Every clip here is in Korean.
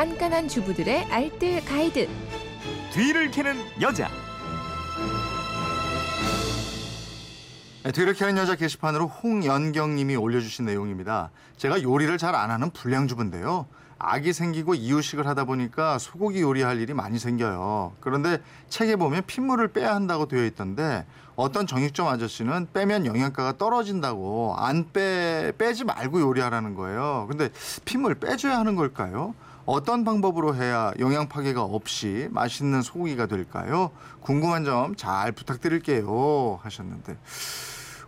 깐깐한 주부들의 알뜰 가이드. 뒤를 캐는 여자. 네, 뒤를 캐는 여자 게시판으로 홍연경님이 올려주신 내용입니다. 제가 요리를 잘 안 하는 불량주부인데요. 아기 생기고 이유식을 하다 보니까 소고기 요리할 일이 많이 생겨요. 그런데 책에 보면 핏물을 빼야 한다고 되어 있던데 어떤 정육점 아저씨는 빼면 영양가가 떨어진다고 안 빼, 빼지 말고 요리하라는 거예요. 근데 핏물 빼줘야 하는 걸까요? 어떤 방법으로 해야 영양 파괴가 없이 맛있는 소고기가 될까요? 궁금한 점 잘 부탁드릴게요. 하셨는데.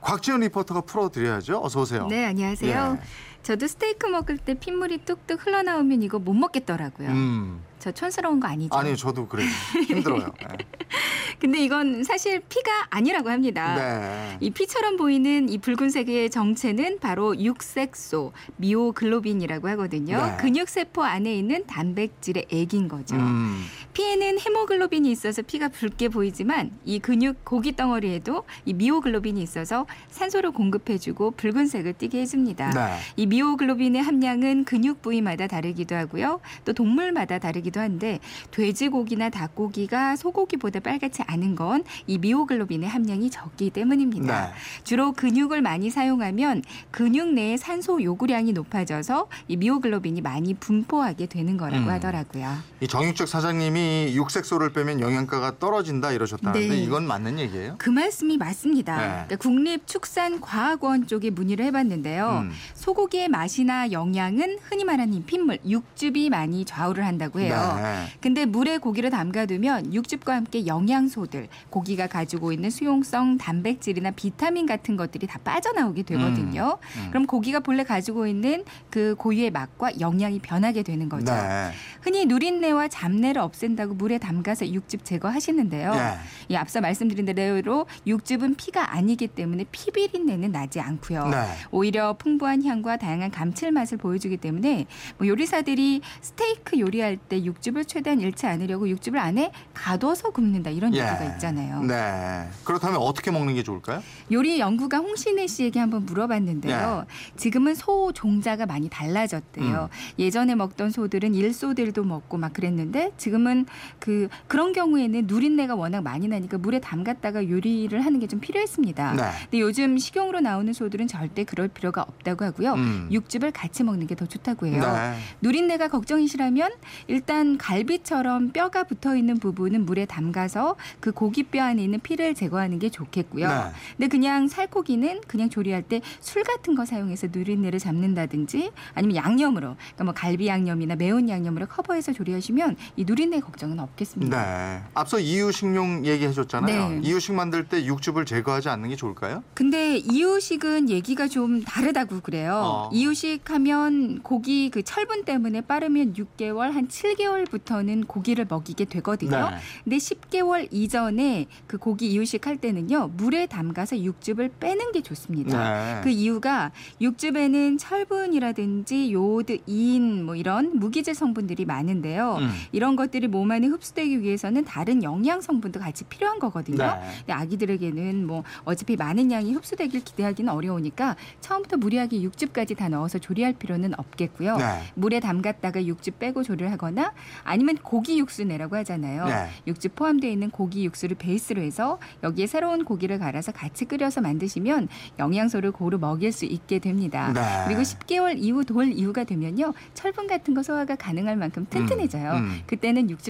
곽지연 리포터가 풀어드려야죠. 어서 오세요. 네, 안녕하세요. 예. 저도 스테이크 먹을 때 핏물이 뚝뚝 흘러나오면 이거 못 먹겠더라고요. 음. 저 촌스러운 거 아니죠? 아니요, 저도 그래요. 힘들어요. 네. 근데 이건 사실 피가 아니라고 합니다. 네. 이 피처럼 보이는 이 붉은색의 정체는 바로 육색소, 미오글로빈이라고 하거든요. 네. 근육세포 안에 있는 단백질의 액인 거죠. 음. 피에는 헤모글로빈이 있어서 피가 붉게 보이지만 이 근육 고기 덩어리에도 이 미오글로빈이 있어서 산소를 공급해주고 붉은색을 띠게 해줍니다. 네. 이 미오글로빈의 함량은 근육 부위마다 다르기도 하고요. 또 동물마다 다르기도 한데 돼지고기나 닭고기가 소고기보다 빨갛지 않은 건 이 미오글로빈의 함량이 적기 때문입니다. 네. 주로 근육을 많이 사용하면 근육 내의 산소 요구량이 높아져서 이 미오글로빈이 많이 분포하게 되는 거라고 음. 하더라고요. 이 정육적 사장님이 육색소를 빼면 영양가가 떨어진다 이러셨다는데 네. 이건 맞는 얘기예요? 그 말씀이 맞습니다. 네. 그러니까 국립축산과학원 쪽에 문의를 해봤는데요. 음. 소고기의 맛이나 영양은 흔히 말하는 이 핏물, 육즙이 많이 좌우를 한다고 해요. 네. 근데 물에 고기를 담가두면 육즙과 함께 영양소들, 고기가 가지고 있는 수용성 단백질이나 비타민 같은 것들이 다 빠져나오게 되거든요. 음. 그럼 고기가 본래 가지고 있는 그 고유의 맛과 영양이 변하게 되는 거죠. 네. 흔히 누린내와 잡내를 없앤다 고 물에 담가서 육즙 제거하시는데요. 예. 이 앞서 말씀드린 대로 육즙은 피가 아니기 때문에 피 비린내는 나지 않고요. 네. 오히려 풍부한 향과 다양한 감칠맛을 보여주기 때문에 뭐 요리사들이 스테이크 요리할 때 육즙을 최대한 잃지 않으려고 육즙을 안에 가둬서 굽는다 이런 예. 얘기가 있잖아요. 네. 그렇다면 어떻게 먹는 게 좋을까요? 요리 연구가 홍신혜 씨에게 한번 물어봤는데요. 지금은 소 종자가 많이 달라졌대요. 예전에 먹던 소들은 일소들도 먹고 막 그랬는데 지금은 그 그런 경우에는 누린내가 워낙 많이 나니까 물에 담갔다가 요리를 하는 게 좀 필요했습니다. 네. 근데 요즘 식용으로 나오는 소들은 절대 그럴 필요가 없다고 하고요. 음. 육즙을 같이 먹는 게 더 좋다고 해요. 네. 누린내가 걱정이시라면 일단 갈비처럼 뼈가 붙어 있는 부분은 물에 담가서 그 고기뼈 안에 있는 피를 제거하는 게 좋겠고요. 네. 근데 그냥 살코기는 그냥 조리할 때 술 같은 거 사용해서 누린내를 잡는다든지 아니면 양념으로 그러니까 뭐 갈비 양념이나 매운 양념으로 커버해서 조리하시면 이 누린내 걱정 은 없겠습니다. 네. 앞서 이유식용 얘기해줬잖아요. 네. 이유식 만들 때 육즙을 제거하지 않는 게 좋을까요? 근데 이유식은 얘기가 좀 다르다고 그래요. 어. 이유식 하면 고기 그 철분 때문에 빠르면 6개월 한 7개월부터는 고기를 먹이게 되거든요. 네. 근데 10개월 이전에 그 고기 이유식 할 때는요. 물에 담가서 육즙을 빼는 게 좋습니다. 네. 그 이유가 육즙에는 철분이라든지 요오드, 인뭐 이런 무기질 성분들이 많은데요. 음. 이런 것들이 몸 안에 흡수되기 위해서는 다른 영양 성분도 같이 필요한 거거든요. 네. 근데 아기들에게는 뭐 어차피 많은 양이 흡수되길 기대하기는 어려우니까 처음부터 무리하게 육즙까지 다 넣어서 조리할 필요는 없겠고요. 네. 물에 담갔다가 육즙 빼고 조리를 하거나 아니면 고기 육수 내라고 하잖아요. 네. 육즙 포함되어 있는 고기 육수를 베이스로 해서 여기에 새로운 고기를 갈아서 같이 끓여서 만드시면 영양소를 고루 먹일 수 있게 됩니다. 네. 그리고 10개월 이후 돌 이후가 되면요 철분 같은 거 소화가 가능할 만큼 튼튼해져요. 음, 음. 그때는 육즙